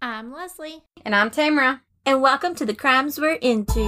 I'm Leslie. And I'm Tamara. And welcome to the crimes we're into.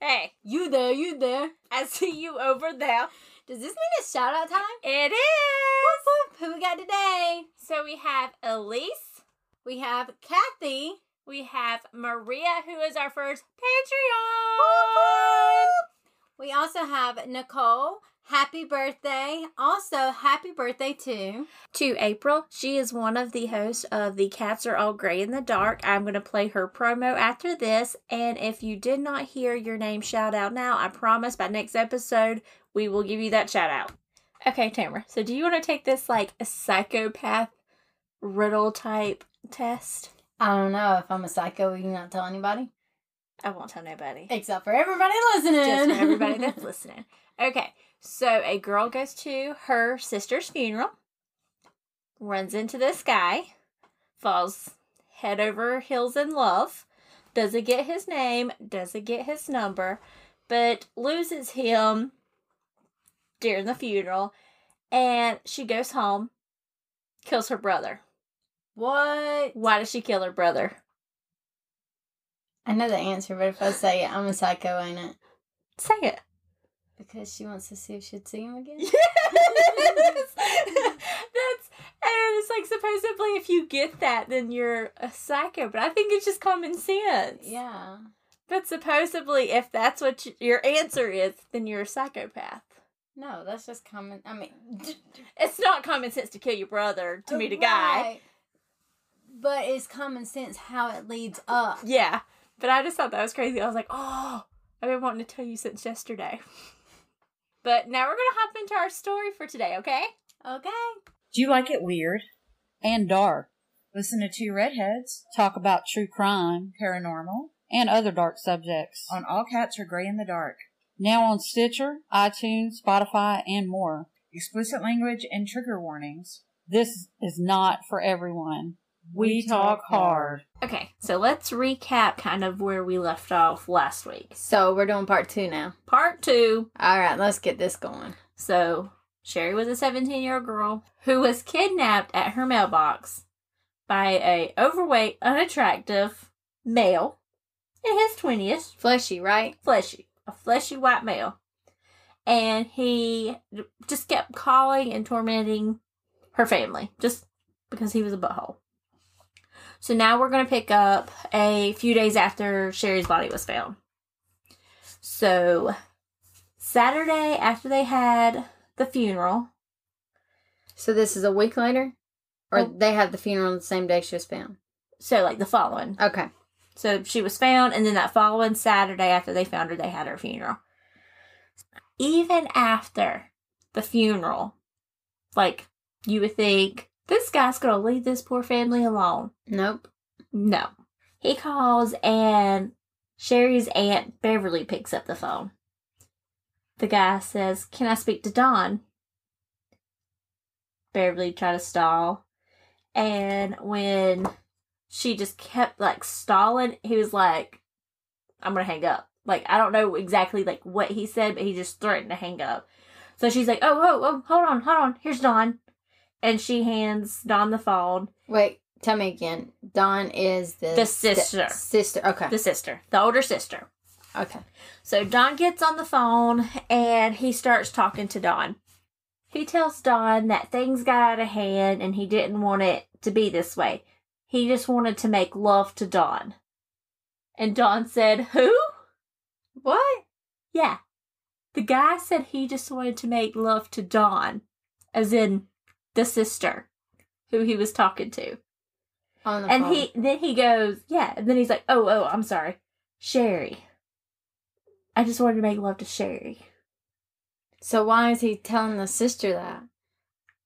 Hey, You there, you there. I see you over there. Does this mean it's shout out time? It is. Who we got today? So we have Elise. We have Kathy. We have Maria, who is our first Patreon. We also have Nicole. Happy birthday. Also, happy birthday to. To April. She is one of the hosts of The Cats Are All Gray in the Dark. I'm going to play her promo after this. And if you did not hear your name shout out now, I promise by next episode, we will give you that shout out. Okay, Tamara. So do you want to take this like a psychopath riddle type test? I don't know if I'm a psycho. You not tell anybody? I won't tell nobody. Except for everybody listening. Just for everybody that's listening. Okay, so a girl goes to her sister's funeral, runs into this guy, falls head over heels in love, doesn't get his name, doesn't get his number, but loses him during the funeral, and she goes home, kills her brother. What? Why does she kill her brother? I know the answer, but if I say it, I'm a psycho, ain't it? Say it. Because she wants to see if she'd see him again? Yes! That's and it's like supposedly if you get that then you're a psycho, but I think it's just common sense. Yeah. But supposedly if that's what you, your answer is, then you're a psychopath. No, that's just common. I mean, It's not common sense to kill your brother to meet a guy. Right. But it's common sense how it leads up. Yeah. But I just thought that was crazy. I was like, oh, I've been wanting to tell you since yesterday. But now we're gonna hop into our story for today, okay? Okay. Do you like it weird and dark? Listen to two redheads talk about true crime, paranormal, and other dark subjects on All Cats Are Gray in the Dark. Now on Stitcher, iTunes, Spotify, and more. Explicit language and trigger warnings. This is not for everyone. We, talk hard. Okay, so let's recap kind of where we left off last week. So we're doing part two now. Part two. All right, let's get this going. So, Shari was a 17 year old girl who was kidnapped at her mailbox by a overweight, unattractive male in his 20s, Fleshy, right? fleshy, a fleshy white male. And he just kept calling and tormenting her family just because he was a butthole. So now we're going to pick up a few days after Shari's body was found. So Saturday after they had the funeral, So this is a week later? Or Oh. they had the funeral the same day she was found? so like the following. Okay. So she was found, and then that following Saturday after they found her, they had her funeral. Even after the funeral, like you would think, this guy's gonna leave this poor family alone. Nope. No. He calls, and Shari's aunt Beverly picks up the phone. The guy says, Can I speak to Dawn? Beverly tried to stall. And when she just kept like stalling, he was like, I'm gonna hang up. Like, I don't know exactly like what he said, but he just threatened to hang up. So she's like, Oh, oh, oh, hold on, hold on, here's Dawn. And she hands Dawn the phone. Wait, tell me again. Dawn is the The sister. sister. Okay. The sister, the older sister. okay. So Dawn gets on the phone and he starts talking to Dawn. He tells Dawn that things got out of hand and he didn't want it to be this way. He just wanted to make love to Dawn. And Dawn said, Who? What? Yeah. The guy said he just wanted to make love to Dawn, as in the sister who he was talking to. On the And phone. he then he goes, yeah. And then he's like, oh, oh, I'm sorry, Shari. I just wanted to make love to Shari So why is he telling the sister that?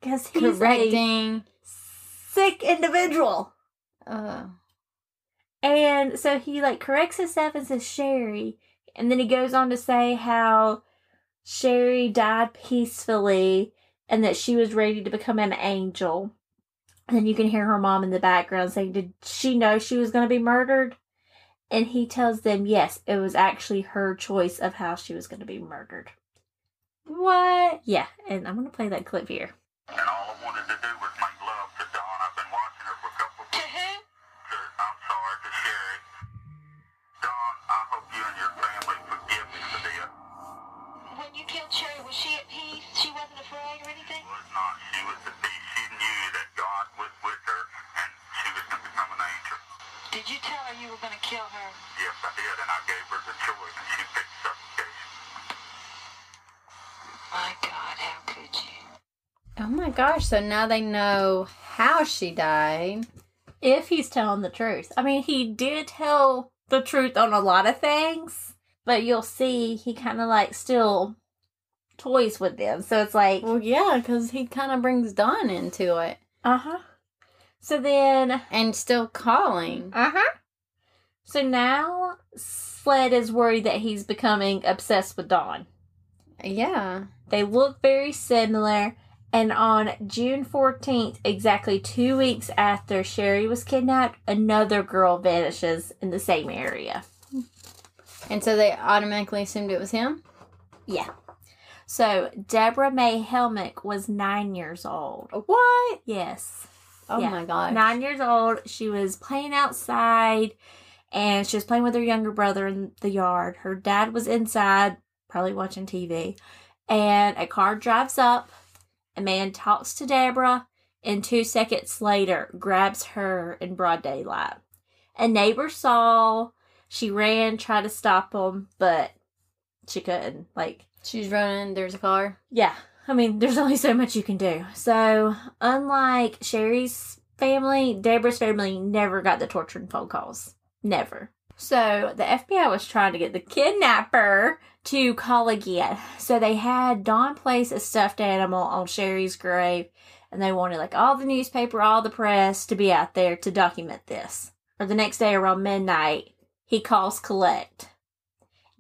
because he's a Correcting. sick individual. Uh, And so he like corrects himself and says Shari, and then he goes on to say how Shari died peacefully and that she was ready to become an angel. And you can hear her mom in the background saying, Did she know she was going to be murdered? And he tells them, Yes, it was actually her choice of how she was going to be murdered. What? Yeah, and I'm going to play that clip here. You tell her you were going to kill her? Yes, I did, and I gave her the choice, and she picked suffocation. My God, how could you? Oh my gosh, so now they know how she died. If he's telling the truth. I mean, he did tell the truth on a lot of things, but you'll see he kind of like still toys with them. So it's like, Well, yeah, because he kind of brings Dawn into it. uh huh. So then, And still calling. uh huh. So now SLED is worried that he's becoming obsessed with Dawn. Yeah. They look very similar. And on June 14th, exactly two weeks after Shari was kidnapped, another girl vanishes in the same area. And so they automatically assumed it was him? Yeah. So Deborah May Helmick was nine years old. What? Yes. Oh Yeah. my gosh. Nine years old. She was playing outside and she was playing with her younger brother in the yard. Her dad was inside, probably watching TV. And a car drives up. A man talks to Deborah and two seconds later grabs her in broad daylight. A neighbor saw. She ran, tried to stop him, but she couldn't. Like, She's running, there's a car. yeah, I mean, there's only so much you can do. So, unlike Shari's family, Deborah's family never got the torturing phone calls. Never. So, the FBI was trying to get the kidnapper to call again. So, they had Dawn place a stuffed animal on Shari's grave, and they wanted like all the newspaper, all the press to be out there to document this. Or the next day around midnight, he calls collect.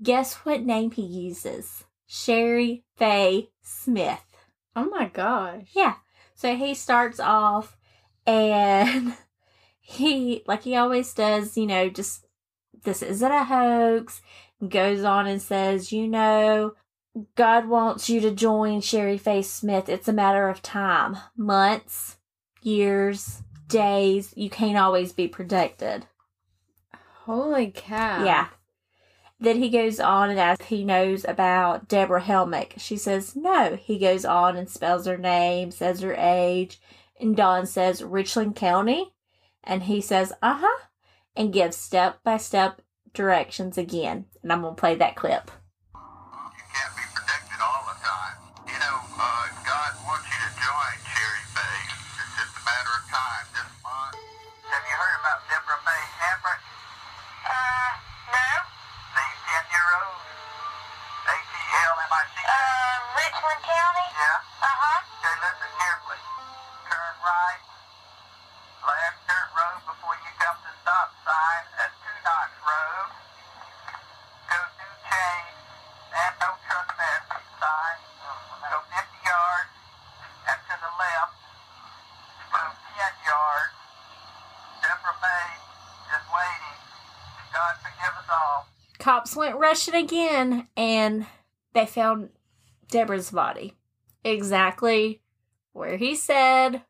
Guess what name he uses? Shari Faye Smith. Oh my gosh. Yeah. So he starts off and he, like he always does, you know, just this isn't a hoax. Goes on and says, you know, God wants you to join Shari Faye Smith. It's a matter of time. Months, years, days. You can't always be protected. Holy cow. Yeah. Then he goes on and asks if he knows about Deborah Helmick. She says no. He goes on and spells her name, says her age, and Dawn says Richland County. And he says, uh huh, and gives step by step directions again. And I'm going to play that clip. You can't be protected all the time. You know, uh, God wants you to join Shari Faye. It's just a matter of time. This month. Have you heard about Deborah May Helmick? Uh, no. The 10 year old? A-T-L-M-I-C. Uh, Richland County? Yeah? Uh-huh. Okay, listen carefully. Turn right. Left dirt road before you come to stop sign at Two Notch Road. Go through Chase and no trespassing sign. Go 50 yards and to the left. Go 10 yards. Deborah May is waiting. God forgive us all. Cops went rushing again and they found Deborah's body. Exactly where he said.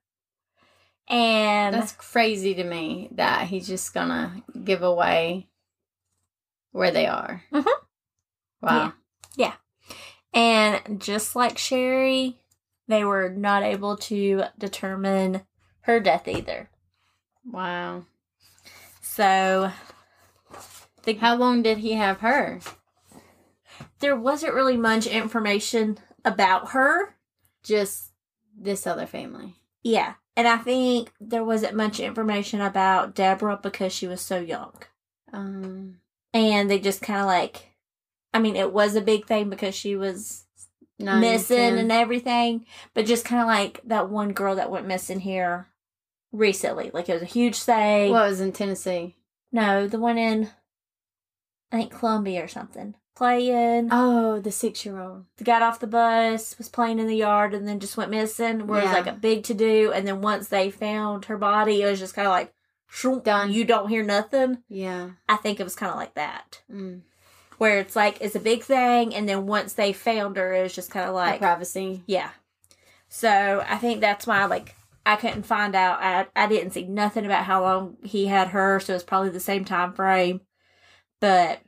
And That's crazy to me that he's just gonna give away where they are. Mhm. Wow. Yeah. And just like Shari, they were not able to determine her death either. Wow. So the, How long did he have her? there wasn't really much information about her. Just this other family. Yeah. And I think there wasn't much information about Deborah because she was so young. Um. And they just kind of like, I mean, it was a big thing because she was nine, missing 10. and everything, but just kind of like that one girl that went missing here recently. Like it was a huge thing. What was in Tennessee? No, the one in I think Columbia or something, playing. Oh, the six year old. got off the bus, was playing in the yard, and then just went missing. Where it was like a big to do, and then once they found her body, it was just kind of like, shroom, Done. You don't hear nothing. Yeah. I think it was kind of like that, Mm. where it's like it's a big thing, and then once they found her, it was just kind of Like like, privacy. yeah. So I think that's why like I couldn't find out. I I didn't see nothing about how long he had her, so it's probably the same time frame. But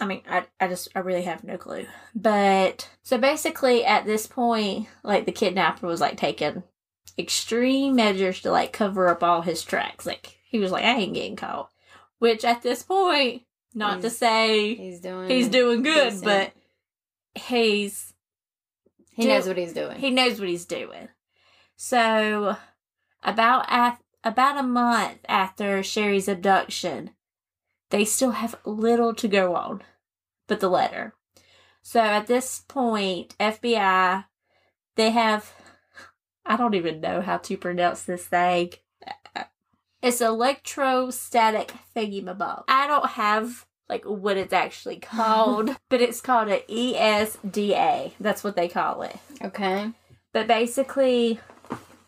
I mean, I I just I really have no clue. But so basically, at this point, like the kidnapper was like taking extreme measures to like cover up all his tracks. Like he was like, I ain't getting caught. Which at this point, not to say He's doing. he's doing good, decent. but he's he do- knows what he's doing. he knows what he's doing. So, about af- about a month after Shari's abduction, they still have little to go on, but the letter. So at this point, FBI, they have, I don't even know how to pronounce this thing. It's electrostatic thingamabob. I don't have like what it's actually called, but it's called an ESDA. That's what they call it. okay. But basically,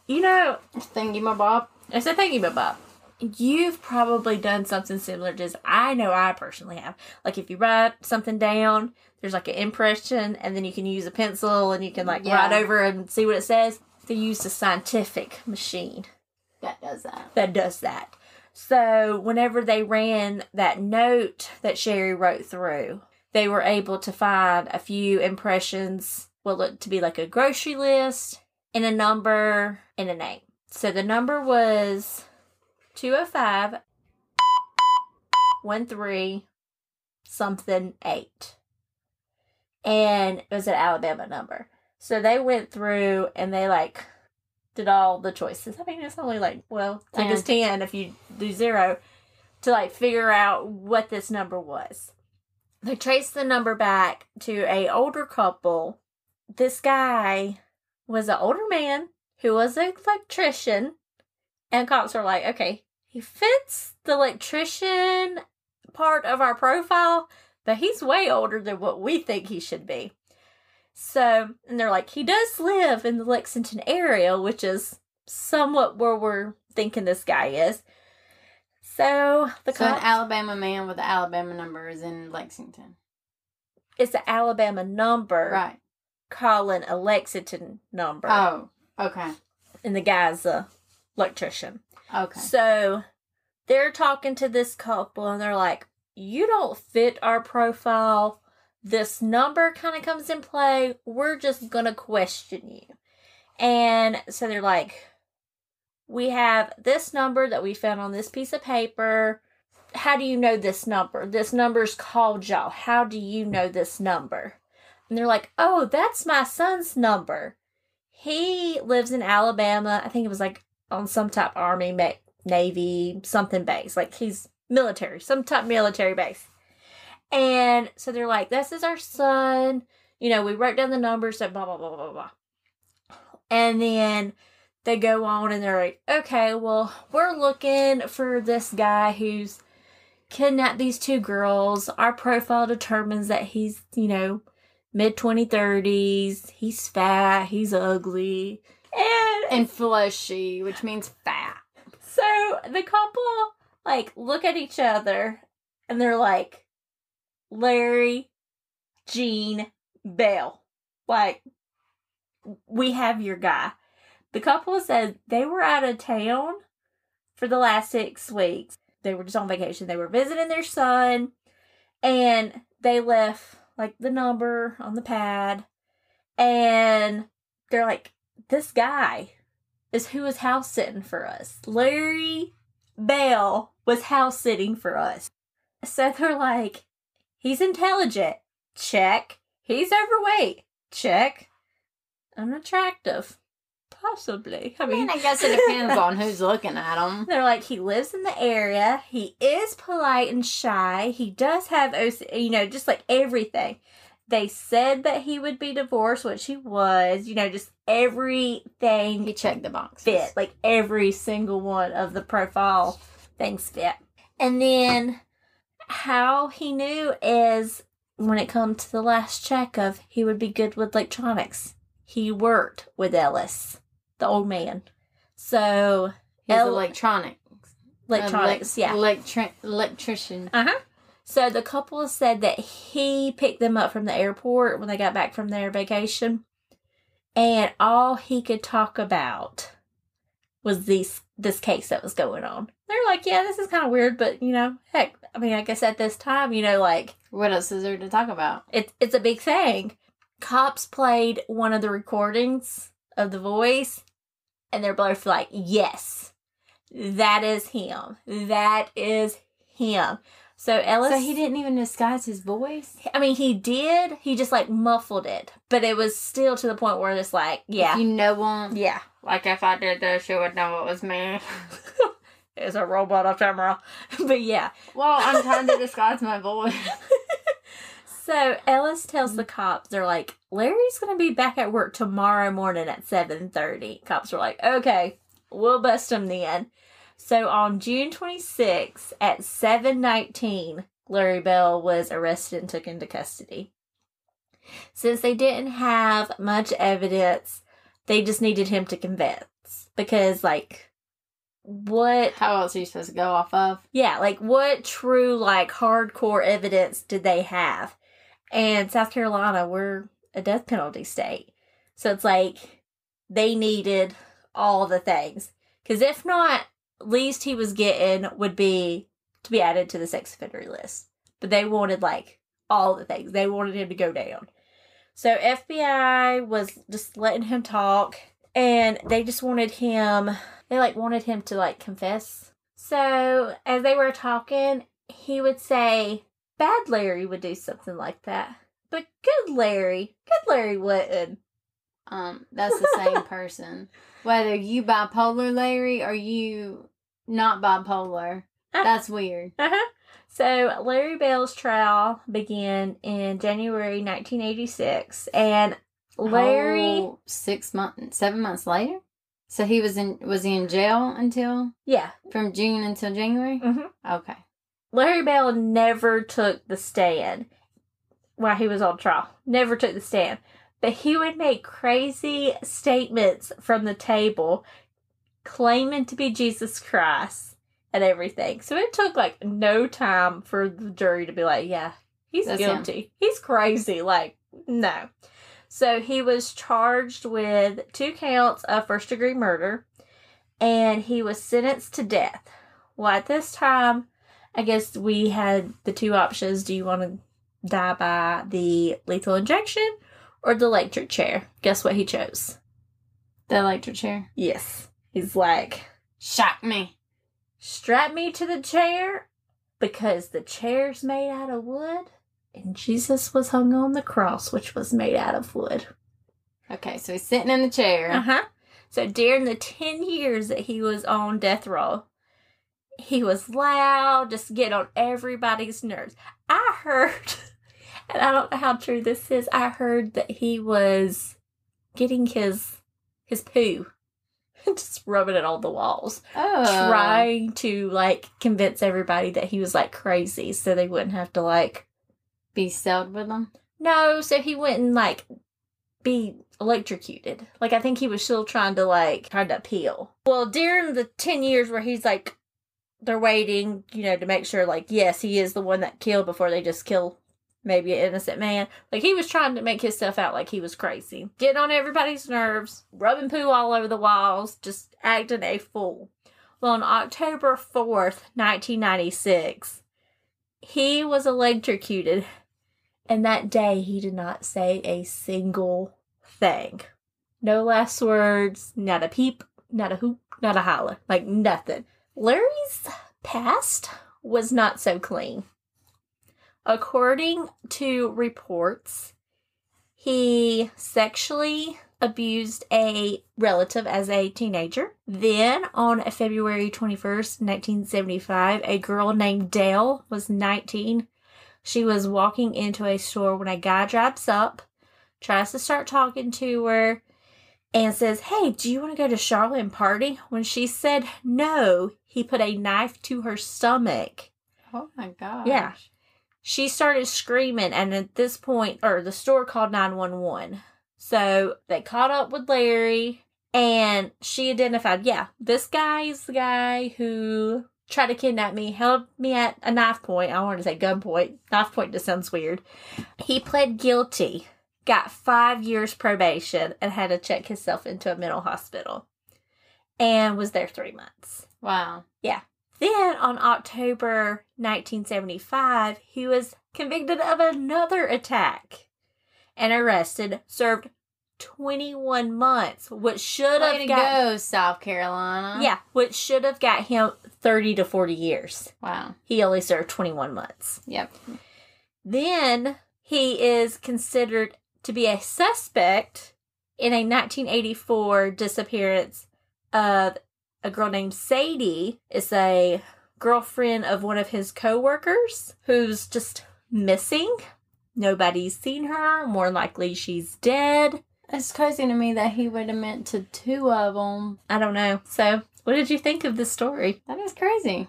you know, Thingy my bob. it's a thingy bob. You've probably done something similar to this. I know I personally have. Like if you write something down, there's like an impression, and then you can use a pencil and you can like Yeah. write over and see what it says. They used a scientific machine That does that. that does that. So whenever they ran that note that Shari wrote through, they were able to find a few impressions, what looked to be like a grocery list, and a number and a name. So the number was 205 13 something 8. And it was an Alabama number. So they went through and they like did all the choices. I mean, it's only like, well, take us 10 if you do zero to like figure out what this number was. They traced the number back to a older couple. This guy was an older man who was an electrician, and cops were like, okay, he fits the electrician part of our profile, but he's way older than what we think he should be. So, and they're like, he does live in the Lexington area, which is somewhat where we're thinking this guy is. So, the So an Alabama man with an Alabama number is in Lexington. it's an Alabama number Right. calling a Lexington number, Oh. Okay. and the guy's a electrician. Okay. So they're talking to this couple and they're like, You don't fit our profile. This number kind of comes in play. We're just going to question you. And so they're like, We have this number that we found on this piece of paper. How do you know this number? This number's called y'all. How do you know this number? And they're like, Oh, that's my son's number. He lives in Alabama. I think it was like on some type army, ma- navy, something base. Like he's military, some type military base. And so they're like, "This is our son." You know, we wrote down the numbers. So blah blah blah blah blah. And then they go on and they're like, "Okay, well, we're looking for this guy who's kidnapped these two girls. Our profile determines that he's, you know." Mid 20 30s, he's fat, he's ugly, and And fleshy, which means fat. so the couple like look at each other and they're like, Larry, Gene, Bell. Like, we have your guy. The couple said they were out of town for the last six weeks. They were just on vacation. They were visiting their son and they left like the number on the pad. And they're like, this guy is who was house sitting for us. Larry Bell was house sitting for us. So they're like, he's intelligent. Check. He's overweight. Check. Unattractive. Possibly. I I mean, mean, I guess it depends on who's looking at them. they're like, he lives in the area. He is polite and shy. He does have, OC- you know, just like everything. They said that he would be divorced, which he was. You know, just everything He checked the box. fit. Like every single one of the profile things fit. And then how he knew is when it comes to the last check of he would be good with electronics. He worked with Ellis, the old man. So He's El- electronic. electronics, Elec- yeah. Electri- electrician. Uh huh. So the couple said that he picked them up from the airport when they got back from their vacation, and all he could talk about was these this case that was going on. They're like, yeah, this is kind of weird, but you know, heck, I mean, I guess at this time, you know, like What else is there to talk about? it's it's a big thing. Cops played one of the recordings of the voice, and they're both like, "Yes, that is him. That is him." So Ellis, So he didn't even disguise his voice? I mean, he did. He just like muffled it, but it was still to the point where it's like, yeah, If you know him. yeah, Like if I did this, you would know it was me. it's a robot of camera. but yeah, well, I'm trying to disguise my voice. So Ellis tells the cops, they're like, Larry's gonna be back at work tomorrow morning at seven thirty. Cops were like, okay, we'll bust him then. So on June twenty sixth at seven nineteen, Larry Bell was arrested and took into custody. Since they didn't have much evidence, they just needed him to convince because, like, what How else are you supposed to go off of? yeah, like what true like hardcore evidence did they have? And South Carolina, we're a death penalty state. So it's like they needed all the things. Cuz if not, least he was getting would be to be added to the sex offender list. But they wanted like all the things. They wanted him to go down. So FBI was just letting him talk and they just wanted him they like wanted him to like confess. So as they were talking, he would say, Bad Larry would do something like that. But good Larry, good Larry wouldn't. Um, that's the same person. Whether you bipolar, Larry, or you not bipolar. That's weird. Uh-huh. So Larry Bell's trial began in January 1986 and Larry Whole six months, seven months later. So he was in. Was he in jail until yeah, from June until January? Mhm. Okay. Larry Bell never took the stand while he was on trial. Never took the stand. But he would make crazy statements from the table claiming to be Jesus Christ and everything. So it took like no time for the jury to be like, yeah, he's That's guilty. He's crazy. Like, no. So he was charged with two counts of first degree murder and he was sentenced to death. Well, at this time, I guess we had the two options. Do you want to die by the lethal injection or the electric chair? Guess what he chose? The electric chair. Yes. He's like, Shock me. strap me to the chair because the chair's made out of wood and Jesus was hung on the cross, which was made out of wood. Okay, so he's sitting in the chair. Uh huh. So during the 10 years that he was on death row, he was loud, just getting on everybody's nerves. I heard, and I don't know how true this is, I heard that he was getting his his poo and just rubbing it on the walls Oh. trying to like convince everybody that he was like crazy so they wouldn't have to like Be sealed with them. no so he wouldn't like be electrocuted like i think he was still trying to like try to appeal well during the 10 years where he's like they're waiting you know to make sure like yes he is the one that killed before they just kill maybe an innocent man. Like he was trying to make himself out like he was crazy. Getting on everybody's nerves rubbing poo all over the walls just acting a fool. Well on october 4th 1996 he was electrocuted and that day he did not say a single thing. No last words not a peep not a hoop not a holler like nothing. Larry's past was not so clean According to reports, he sexually abused a relative as a teenager. Then, on February 21st, 1975, a girl named Dale was 19. She was walking into a store when a guy drives up, tries to start talking to her, and says, Hey, do you want to go to Charlotte and party? When she said no, he put a knife to her stomach Oh my gosh. Yeah. She started screaming, and at this point, or the store called 911. So they caught up with Larry, and she identified, yeah, this guy is the guy who tried to kidnap me, held me at a knife point. I want to say gunpoint. Knife point just sounds weird. He pled guilty, got five years probation, and had to check himself into a mental hospital, and was there three months. Wow. Then on October 1975, he was convicted of another attack and arrested, served 21 months, which should Way have got go, South Carolina. Yeah, which should have got him 30 to 40 years. Wow. He only served 21 months. Yep. Then he is considered to be a suspect in a 1984 disappearance of a girl named Sadie. is a girlfriend of one of his coworkers who's just missing. Nobody's seen her. More likely she's dead. It's crazy to me that he would have meant to two of them. I don't know. So, what did you think of this story? That is crazy.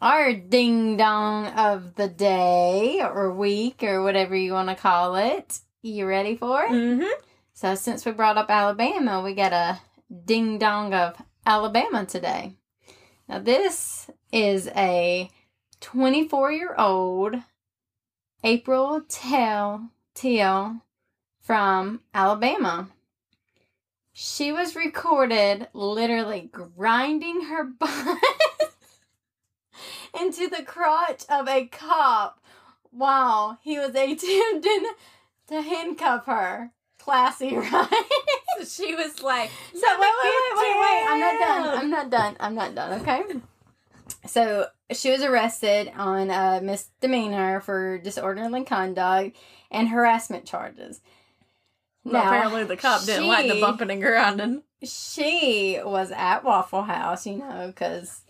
Our ding dong of the day or week or whatever you want to call it. You ready for it? Mm-hmm. So, since we brought up Alabama, we got a ding dong of Alabama today. Now, this is a 24 year old April Tell Teal from Alabama. She was recorded literally grinding her butt into the crotch of a cop while he was attempting to handcuff her. Classy, right? She was like, So wait, wait, wait, wait, wait. I'm not done. I'm not done. I'm not done. Okay. So she was arrested on a misdemeanor for disorderly conduct and harassment charges. Well, Now, apparently the cop didn't like the bumping and grinding. she was at Waffle House, you know, because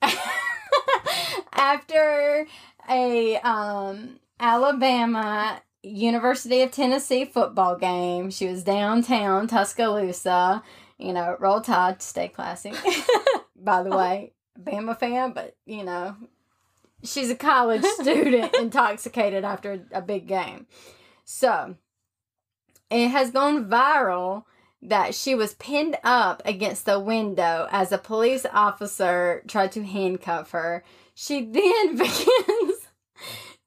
after a um, Alabama University of Tennessee football game, she was downtown Tuscaloosa. You know, roll tide, stay classy. By the way, Bama fan, but you know, she's a college student intoxicated after a big game. So it has gone viral that she was pinned up against the window as a police officer tried to handcuff her. She then begins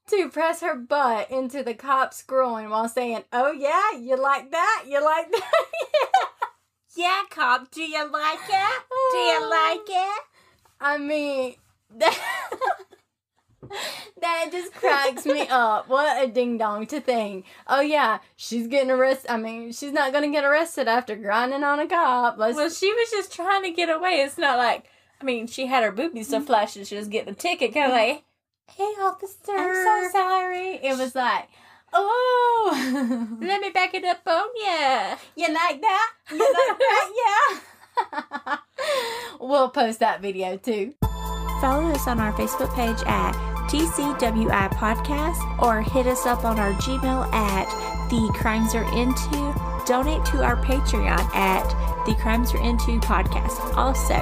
to press her butt into the cop's groin while saying, Oh, yeah, you like that? You like that? Yeah, cop, do you like it? Do you like it? I mean, that, that just cracks me up. What a ding dong to think. Oh yeah, she's getting arrested. I mean, she's not gonna get arrested after grinding on a cop. Let's. Well, she was just trying to get away. It's not like, I mean, she had her boobies Mm-hmm. so flashing, she was getting a ticket, kind of like, hey, officer. I'm so sorry. It was like, oh, Let me back it up on ya. you like that? You like that? Yeah. we'll post that video too. Follow us on our Facebook page at TCWI Podcast or hit us up on our Gmail at The Crimes Are Into. Donate to our Patreon at The Crimes You're Into Podcast. Also,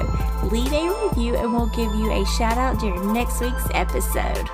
leave a review and we'll give you a shout out during next week's episode.